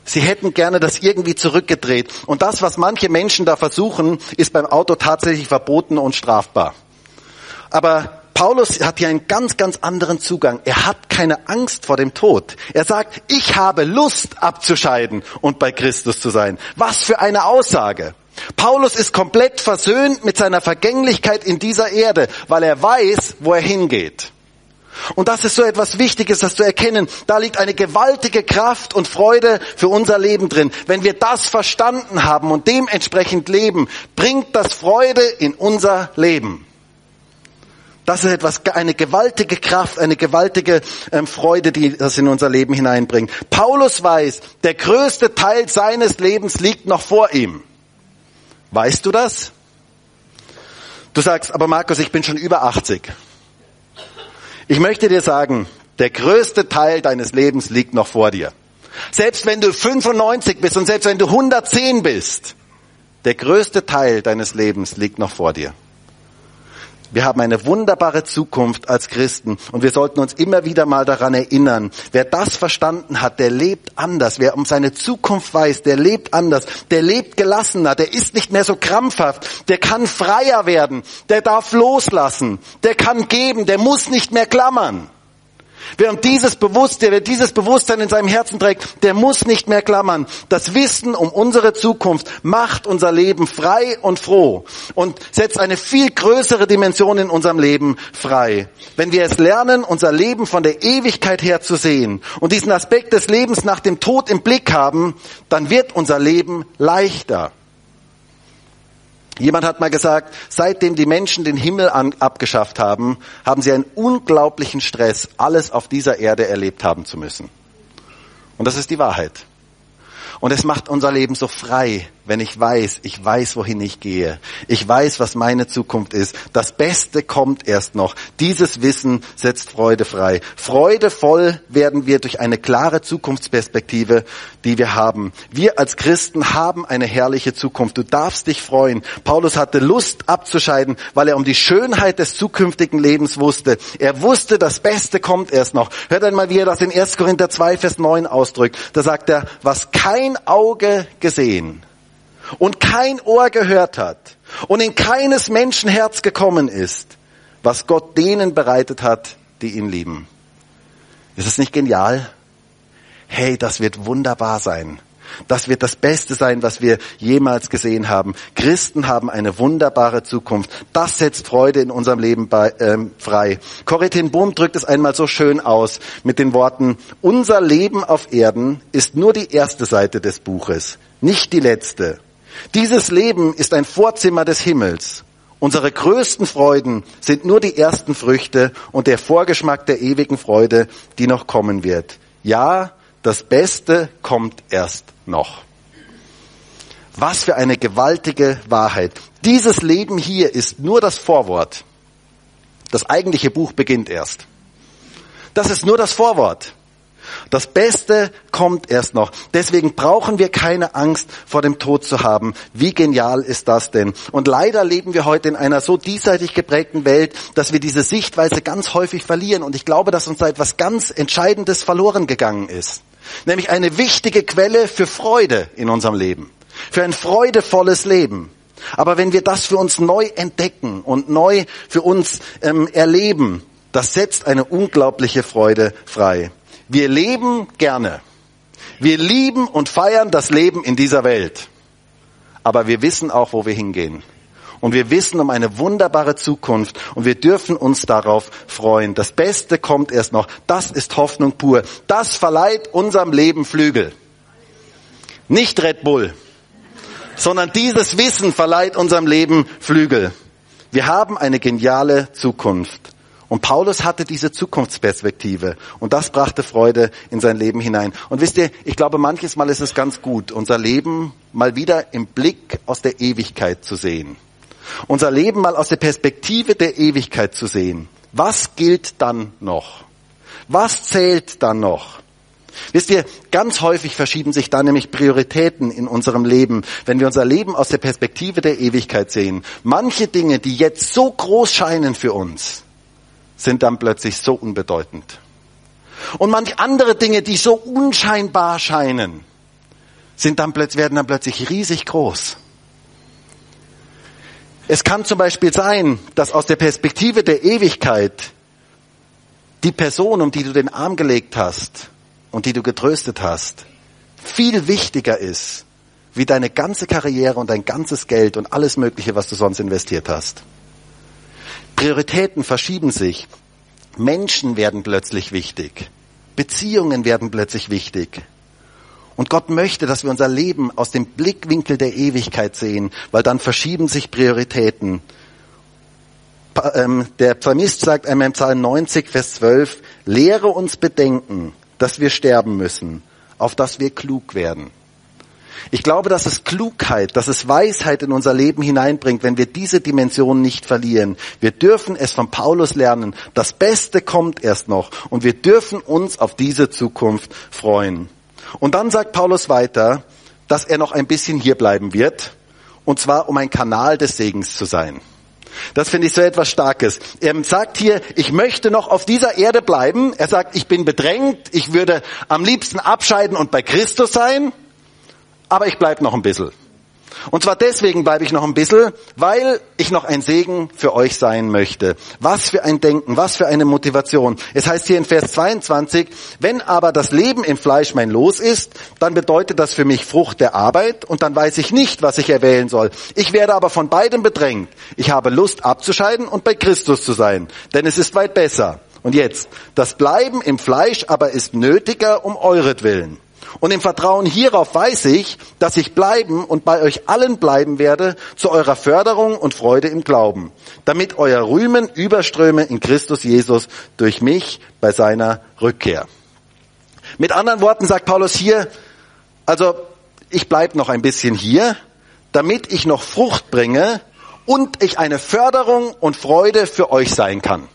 Sie hätten gerne das irgendwie zurückgedreht. Und das, was manche Menschen da versuchen, ist beim Auto tatsächlich verboten und strafbar. Aber Paulus hat hier einen ganz, ganz anderen Zugang. Er hat keine Angst vor dem Tod. Er sagt, ich habe Lust abzuscheiden und bei Christus zu sein. Was für eine Aussage. Paulus ist komplett versöhnt mit seiner Vergänglichkeit in dieser Erde, weil er weiß, wo er hingeht. Und das ist so etwas Wichtiges, das zu erkennen. Da liegt eine gewaltige Kraft und Freude für unser Leben drin. Wenn wir das verstanden haben und dementsprechend leben, bringt das Freude in unser Leben. Das ist etwas, eine gewaltige Kraft, eine gewaltige ähm, Freude, die das in unser Leben hineinbringt. Paulus weiß, der größte Teil seines Lebens liegt noch vor ihm. Weißt du das? Du sagst, aber Markus, ich bin schon über 80. Ich möchte dir sagen, der größte Teil deines Lebens liegt noch vor dir. Selbst wenn du 95 bist und selbst wenn du 110 bist, der größte Teil deines Lebens liegt noch vor dir. Wir haben eine wunderbare Zukunft als Christen und wir sollten uns immer wieder mal daran erinnern, wer das verstanden hat, der lebt anders. Wer um seine Zukunft weiß, der lebt anders. Der lebt gelassener, der ist nicht mehr so krampfhaft, der kann freier werden, der darf loslassen, der kann geben, der muss nicht mehr klammern. Wer dieses Bewusstsein, wer dieses Bewusstsein in seinem Herzen trägt, der muss nicht mehr klammern. Das Wissen um unsere Zukunft macht unser Leben frei und froh und setzt eine viel größere Dimension in unserem Leben frei. Wenn wir es lernen, unser Leben von der Ewigkeit her zu sehen und diesen Aspekt des Lebens nach dem Tod im Blick haben, dann wird unser Leben leichter. Jemand hat mal gesagt, seitdem die Menschen den Himmel an, abgeschafft haben, haben sie einen unglaublichen Stress, alles auf dieser Erde erlebt haben zu müssen. Und das ist die Wahrheit. Und es macht unser Leben so frei, wenn ich weiß, ich weiß, wohin ich gehe. Ich weiß, was meine Zukunft ist. Das Beste kommt erst noch. Dieses Wissen setzt Freude frei. Freudevoll werden wir durch eine klare Zukunftsperspektive, die wir haben. Wir als Christen haben eine herrliche Zukunft. Du darfst dich freuen. Paulus hatte Lust abzuscheiden, weil er um die Schönheit des zukünftigen Lebens wusste. Er wusste, das Beste kommt erst noch. Hört einmal, wie er das in 1. Korinther 2, Vers 9 ausdrückt. Da sagt er, was kein Auge gesehen und kein Ohr gehört hat und in keines Menschen Herz gekommen ist, was Gott denen bereitet hat, die ihn lieben. Ist es nicht genial? Hey, das wird wunderbar sein. Das wird das Beste sein, was wir jemals gesehen haben. Christen haben eine wunderbare Zukunft. Das setzt Freude in unserem Leben bei, ähm, frei. Corrie Bohm drückt es einmal so schön aus mit den Worten, unser Leben auf Erden ist nur die erste Seite des Buches, nicht die letzte. Dieses Leben ist ein Vorzimmer des Himmels. Unsere größten Freuden sind nur die ersten Früchte und der Vorgeschmack der ewigen Freude, die noch kommen wird. Ja, das Beste kommt erst noch. Was für eine gewaltige Wahrheit. Dieses Leben hier ist nur das Vorwort. Das eigentliche Buch beginnt erst. Das ist nur das Vorwort. Das Beste kommt erst noch. Deswegen brauchen wir keine Angst vor dem Tod zu haben. Wie genial ist das denn? Und leider leben wir heute in einer so diesseitig geprägten Welt, dass wir diese Sichtweise ganz häufig verlieren. Und ich glaube, dass uns da etwas ganz Entscheidendes verloren gegangen ist. Nämlich eine wichtige Quelle für Freude in unserem Leben. Für ein freudevolles Leben. Aber wenn wir das für uns neu entdecken und neu für uns ähm, erleben, das setzt eine unglaubliche Freude frei. Wir leben gerne. Wir lieben und feiern das Leben in dieser Welt. Aber wir wissen auch, wo wir hingehen. Und wir wissen um eine wunderbare Zukunft und wir dürfen uns darauf freuen. Das Beste kommt erst noch. Das ist Hoffnung pur. Das verleiht unserem Leben Flügel. Nicht Red Bull, sondern dieses Wissen verleiht unserem Leben Flügel. Wir haben eine geniale Zukunft. Und Paulus hatte diese Zukunftsperspektive und das brachte Freude in sein Leben hinein. Und wisst ihr, ich glaube, manches Mal ist es ganz gut, unser Leben mal wieder im Blick aus der Ewigkeit zu sehen. Unser Leben mal aus der Perspektive der Ewigkeit zu sehen. Was gilt dann noch? Was zählt dann noch? Wisst ihr, ganz häufig verschieben sich da nämlich Prioritäten in unserem Leben, wenn wir unser Leben aus der Perspektive der Ewigkeit sehen. Manche Dinge, die jetzt so groß scheinen für uns, sind dann plötzlich so unbedeutend. Und manche andere Dinge, die so unscheinbar scheinen, sind dann plötzlich, werden dann plötzlich riesig groß. Es kann zum Beispiel sein, dass aus der Perspektive der Ewigkeit die Person, um die du den Arm gelegt hast und die du getröstet hast, viel wichtiger ist, wie deine ganze Karriere und dein ganzes Geld und alles Mögliche, was du sonst investiert hast. Prioritäten verschieben sich. Menschen werden plötzlich wichtig. Beziehungen werden plötzlich wichtig. Und Gott möchte, dass wir unser Leben aus dem Blickwinkel der Ewigkeit sehen, weil dann verschieben sich Prioritäten. Ähm, der Psalmist sagt einmal im Psalm 90, Vers 12, lehre uns bedenken, dass wir sterben müssen, auf dass wir klug werden. Ich glaube, dass es Klugheit, dass es Weisheit in unser Leben hineinbringt, wenn wir diese Dimension nicht verlieren. Wir dürfen es von Paulus lernen. Das Beste kommt erst noch und wir dürfen uns auf diese Zukunft freuen. Und dann sagt Paulus weiter, dass er noch ein bisschen hier bleiben wird, und zwar um ein Kanal des Segens zu sein. Das finde ich so etwas Starkes. Er sagt hier, ich möchte noch auf dieser Erde bleiben. Er sagt, ich bin bedrängt, ich würde am liebsten abscheiden und bei Christus sein, aber ich bleibe noch ein bisschen. Und zwar deswegen bleibe ich noch ein bisschen, weil ich noch ein Segen für euch sein möchte. Was für ein Denken, was für eine Motivation. Es heißt hier in Vers 22, wenn aber das Leben im Fleisch mein Los ist, dann bedeutet das für mich Frucht der Arbeit und dann weiß ich nicht, was ich erwählen soll. Ich werde aber von beidem bedrängt. Ich habe Lust abzuscheiden und bei Christus zu sein, denn es ist weit besser. Und jetzt, das Bleiben im Fleisch aber ist nötiger um euretwillen. Und im Vertrauen hierauf weiß ich, dass ich bleiben und bei euch allen bleiben werde zu eurer Förderung und Freude im Glauben, damit euer Rühmen überströme in Christus Jesus durch mich bei seiner Rückkehr. Mit anderen Worten sagt Paulus hier, also ich bleib noch ein bisschen hier, damit ich noch Frucht bringe und ich eine Förderung und Freude für euch sein kann.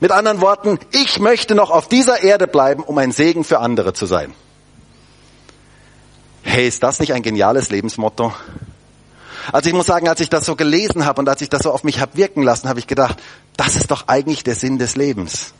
Mit anderen Worten, ich möchte noch auf dieser Erde bleiben, um ein Segen für andere zu sein. Hey, ist das nicht ein geniales Lebensmotto? Also ich muss sagen, als ich das so gelesen habe und als ich das so auf mich habe wirken lassen, habe ich gedacht, das ist doch eigentlich der Sinn des Lebens.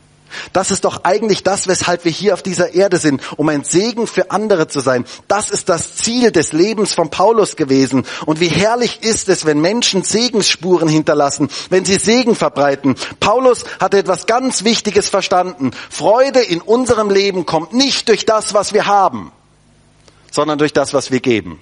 Das ist doch eigentlich das, weshalb wir hier auf dieser Erde sind, um ein Segen für andere zu sein. Das ist das Ziel des Lebens von Paulus gewesen. Und wie herrlich ist es, wenn Menschen Segensspuren hinterlassen, wenn sie Segen verbreiten. Paulus hatte etwas ganz Wichtiges verstanden. Freude in unserem Leben kommt nicht durch das, was wir haben, sondern durch das, was wir geben.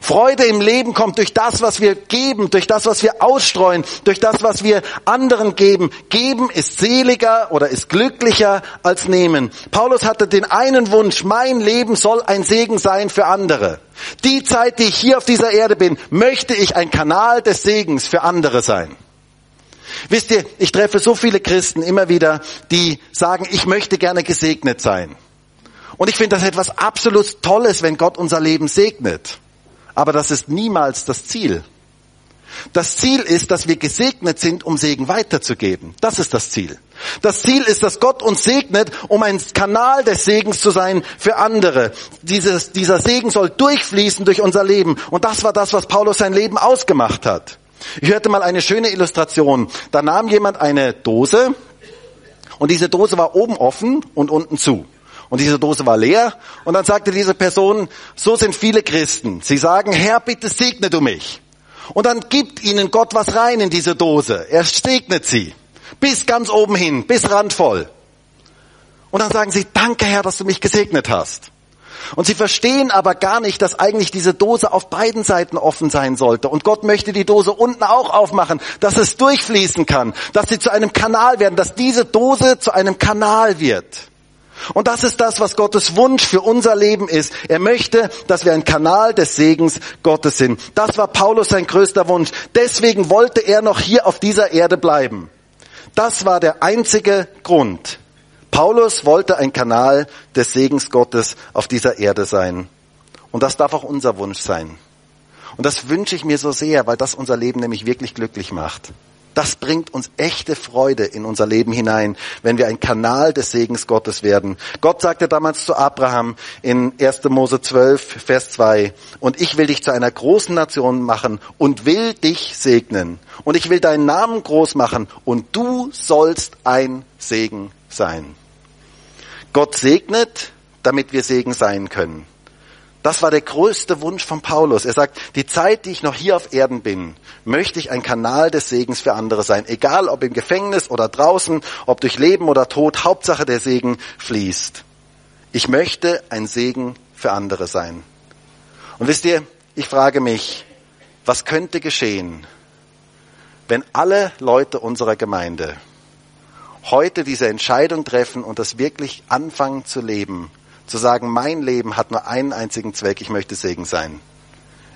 Freude im Leben kommt durch das, was wir geben, durch das, was wir ausstreuen, durch das, was wir anderen geben. Geben ist seliger oder ist glücklicher als nehmen. Paulus hatte den einen Wunsch, mein Leben soll ein Segen sein für andere. Die Zeit, die ich hier auf dieser Erde bin, möchte ich ein Kanal des Segens für andere sein. Wisst ihr, ich treffe so viele Christen immer wieder, die sagen, ich möchte gerne gesegnet sein. Und ich finde das etwas absolut Tolles, wenn Gott unser Leben segnet. Aber das ist niemals das Ziel. Das Ziel ist, dass wir gesegnet sind, um Segen weiterzugeben. Das ist das Ziel. Das Ziel ist, dass Gott uns segnet, um ein Kanal des Segens zu sein für andere. Dieses, dieser Segen soll durchfließen durch unser Leben. Und das war das, was Paulus sein Leben ausgemacht hat. Ich hörte mal eine schöne Illustration. Da nahm jemand eine Dose und diese Dose war oben offen und unten zu. Und diese Dose war leer. Und dann sagte diese Person, so sind viele Christen. Sie sagen, Herr, bitte segne du mich. Und dann gibt ihnen Gott was rein in diese Dose. Er segnet sie. Bis ganz oben hin, bis randvoll. Und dann sagen sie, danke Herr, dass du mich gesegnet hast. Und sie verstehen aber gar nicht, dass eigentlich diese Dose auf beiden Seiten offen sein sollte. Und Gott möchte die Dose unten auch aufmachen, dass es durchfließen kann, dass sie zu einem Kanal werden, dass diese Dose zu einem Kanal wird. Und das ist das, was Gottes Wunsch für unser Leben ist. Er möchte, dass wir ein Kanal des Segens Gottes sind. Das war Paulus sein größter Wunsch. Deswegen wollte er noch hier auf dieser Erde bleiben. Das war der einzige Grund. Paulus wollte ein Kanal des Segens Gottes auf dieser Erde sein. Und das darf auch unser Wunsch sein. Und das wünsche ich mir so sehr, weil das unser Leben nämlich wirklich glücklich macht. Das bringt uns echte Freude in unser Leben hinein, wenn wir ein Kanal des Segens Gottes werden. Gott sagte damals zu Abraham in 1. Mose 12, Vers 2, und ich will dich zu einer großen Nation machen und will dich segnen. Und ich will deinen Namen groß machen und du sollst ein Segen sein. Gott segnet, damit wir Segen sein können. Das war der größte Wunsch von Paulus. Er sagt, die Zeit, die ich noch hier auf Erden bin, möchte ich ein Kanal des Segens für andere sein. Egal ob im Gefängnis oder draußen, ob durch Leben oder Tod, Hauptsache der Segen fließt. Ich möchte ein Segen für andere sein. Und wisst ihr, ich frage mich, was könnte geschehen, wenn alle Leute unserer Gemeinde heute diese Entscheidung treffen und das wirklich anfangen zu leben. Zu sagen, mein Leben hat nur einen einzigen Zweck, ich möchte Segen sein.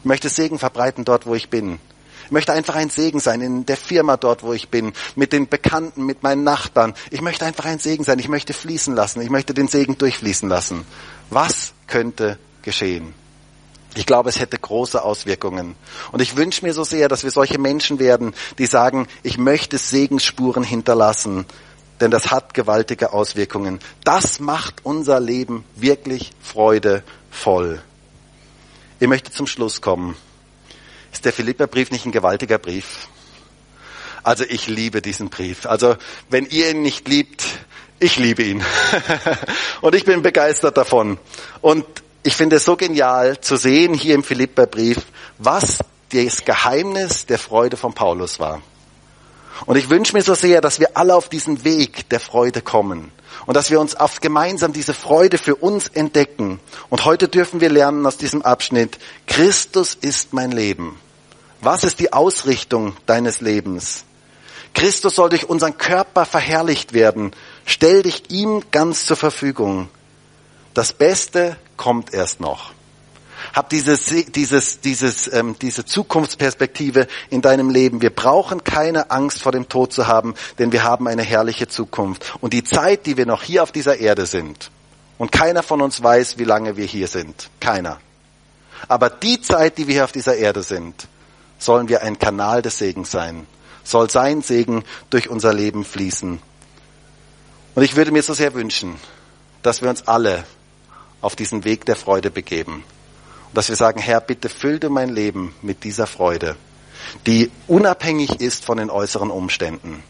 Ich möchte Segen verbreiten dort, wo ich bin. Ich möchte einfach ein Segen sein in der Firma dort, wo ich bin, mit den Bekannten, mit meinen Nachbarn. Ich möchte einfach ein Segen sein. Ich möchte fließen lassen. Ich möchte den Segen durchfließen lassen. Was könnte geschehen? Ich glaube, es hätte große Auswirkungen. Und ich wünsche mir so sehr, dass wir solche Menschen werden, die sagen, ich möchte Segensspuren hinterlassen, denn das hat gewaltige Auswirkungen. Das macht unser Leben wirklich freudevoll. Ich möchte zum Schluss kommen. Ist der Philipperbrief nicht ein gewaltiger Brief? Also ich liebe diesen Brief. Also wenn ihr ihn nicht liebt, ich liebe ihn. Und ich bin begeistert davon. Und ich finde es so genial zu sehen hier im Philipperbrief, was das Geheimnis der Freude von Paulus war. Und ich wünsche mir so sehr, dass wir alle auf diesen Weg der Freude kommen und dass wir uns auf gemeinsam diese Freude für uns entdecken. Und heute dürfen wir lernen aus diesem Abschnitt, Christus ist mein Leben. Was ist die Ausrichtung deines Lebens? Christus soll durch unseren Körper verherrlicht werden. Stell dich ihm ganz zur Verfügung. Das Beste kommt erst noch. Hab dieses, dieses, dieses, ähm, diese Zukunftsperspektive in deinem Leben. Wir brauchen keine Angst vor dem Tod zu haben, denn wir haben eine herrliche Zukunft. Und die Zeit, die wir noch hier auf dieser Erde sind, und keiner von uns weiß, wie lange wir hier sind. Keiner. Aber die Zeit, die wir hier auf dieser Erde sind, sollen wir ein Kanal des Segens sein. Soll sein Segen durch unser Leben fließen. Und ich würde mir so sehr wünschen, dass wir uns alle auf diesen Weg der Freude begeben. Dass wir sagen, Herr, bitte füll du mein Leben mit dieser Freude, die unabhängig ist von den äußeren Umständen.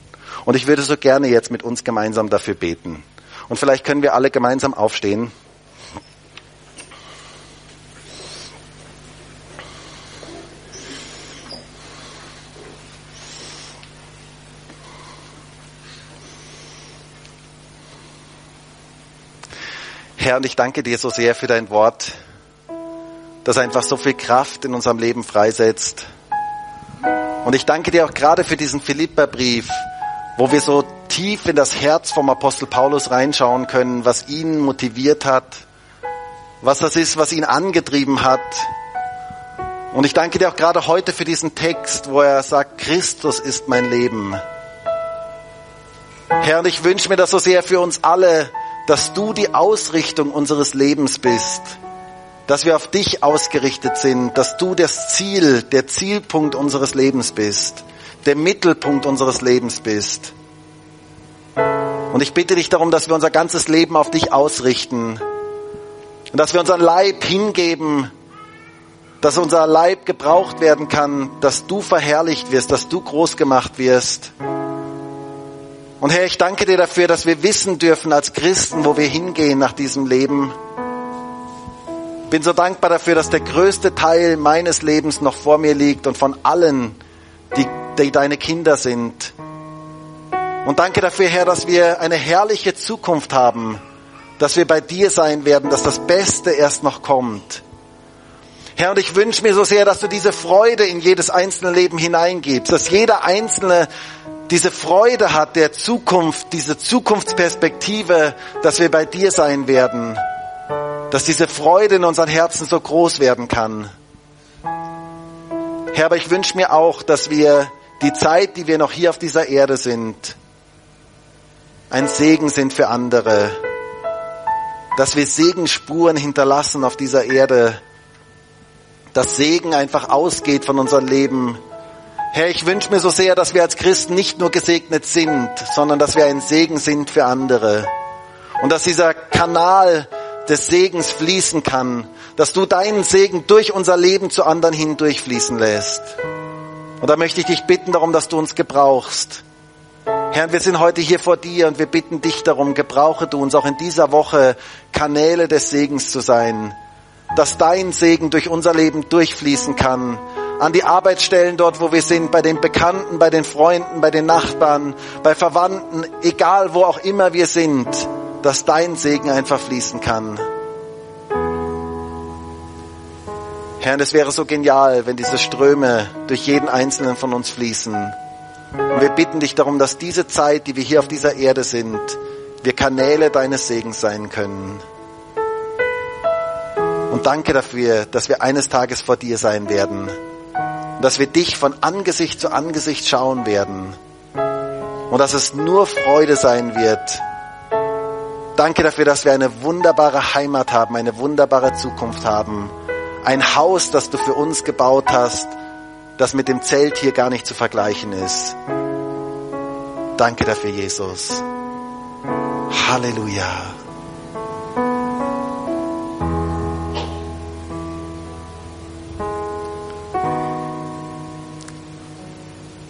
Und ich würde so gerne jetzt mit uns gemeinsam dafür beten. Und vielleicht können wir alle gemeinsam aufstehen. Herr, und ich danke dir so sehr für dein Wort, das einfach so viel Kraft in unserem Leben freisetzt. Und ich danke dir auch gerade für diesen Philipperbrief, wo wir so tief in das Herz vom Apostel Paulus reinschauen können, was ihn motiviert hat, was das ist, was ihn angetrieben hat. Und ich danke dir auch gerade heute für diesen Text, wo er sagt, Christus ist mein Leben. Herr, und ich wünsche mir das so sehr für uns alle, dass du die Ausrichtung unseres Lebens bist, dass wir auf dich ausgerichtet sind, dass du das Ziel, der Zielpunkt unseres Lebens bist, der Mittelpunkt unseres Lebens bist. Und ich bitte dich darum, dass wir unser ganzes Leben auf dich ausrichten und dass wir unseren Leib hingeben, dass unser Leib gebraucht werden kann, dass du verherrlicht wirst, dass du groß gemacht wirst. Und Herr, ich danke dir dafür, dass wir wissen dürfen als Christen, wo wir hingehen nach diesem Leben. Bin so dankbar dafür, dass der größte Teil meines Lebens noch vor mir liegt und von allen, die, die deine Kinder sind. Und danke dafür, Herr, dass wir eine herrliche Zukunft haben, dass wir bei dir sein werden, dass das Beste erst noch kommt. Herr, und ich wünsche mir so sehr, dass du diese Freude in jedes einzelne Leben hineingibst, dass jeder Einzelne diese Freude hat der Zukunft, diese Zukunftsperspektive, dass wir bei dir sein werden, dass diese Freude in unseren Herzen so groß werden kann. Herr, aber ich wünsche mir auch, dass wir die Zeit, die wir noch hier auf dieser Erde sind, ein Segen sind für andere, dass wir Segenspuren hinterlassen auf dieser Erde, dass Segen einfach ausgeht von unserem Leben, Herr, ich wünsche mir so sehr, dass wir als Christen nicht nur gesegnet sind, sondern dass wir ein Segen sind für andere. Und dass dieser Kanal des Segens fließen kann, dass du deinen Segen durch unser Leben zu anderen hin durchfließen lässt. Und da möchte ich dich bitten darum, dass du uns gebrauchst. Herr, wir sind heute hier vor dir und wir bitten dich darum, gebrauche du uns auch in dieser Woche Kanäle des Segens zu sein, dass dein Segen durch unser Leben durchfließen kann, an die Arbeitsstellen dort, wo wir sind, bei den Bekannten, bei den Freunden, bei den Nachbarn, bei Verwandten, egal wo auch immer wir sind, dass dein Segen einfach fließen kann. Herr, es wäre so genial, wenn diese Ströme durch jeden einzelnen von uns fließen. Und wir bitten dich darum, dass diese Zeit, die wir hier auf dieser Erde sind, wir Kanäle deines Segens sein können. Und danke dafür, dass wir eines Tages vor dir sein werden. Und dass wir dich von Angesicht zu Angesicht schauen werden. Und dass es nur Freude sein wird. Danke dafür, dass wir eine wunderbare Heimat haben, eine wunderbare Zukunft haben. Ein Haus, das du für uns gebaut hast, das mit dem Zelt hier gar nicht zu vergleichen ist. Danke dafür, Jesus. Halleluja.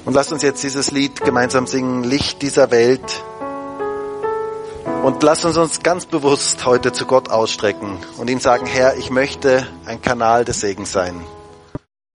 Und lasst uns jetzt dieses Lied gemeinsam singen, Licht dieser Welt. Und lasst uns uns ganz bewusst heute zu Gott ausstrecken und ihm sagen, Herr, ich möchte ein Kanal des Segens sein.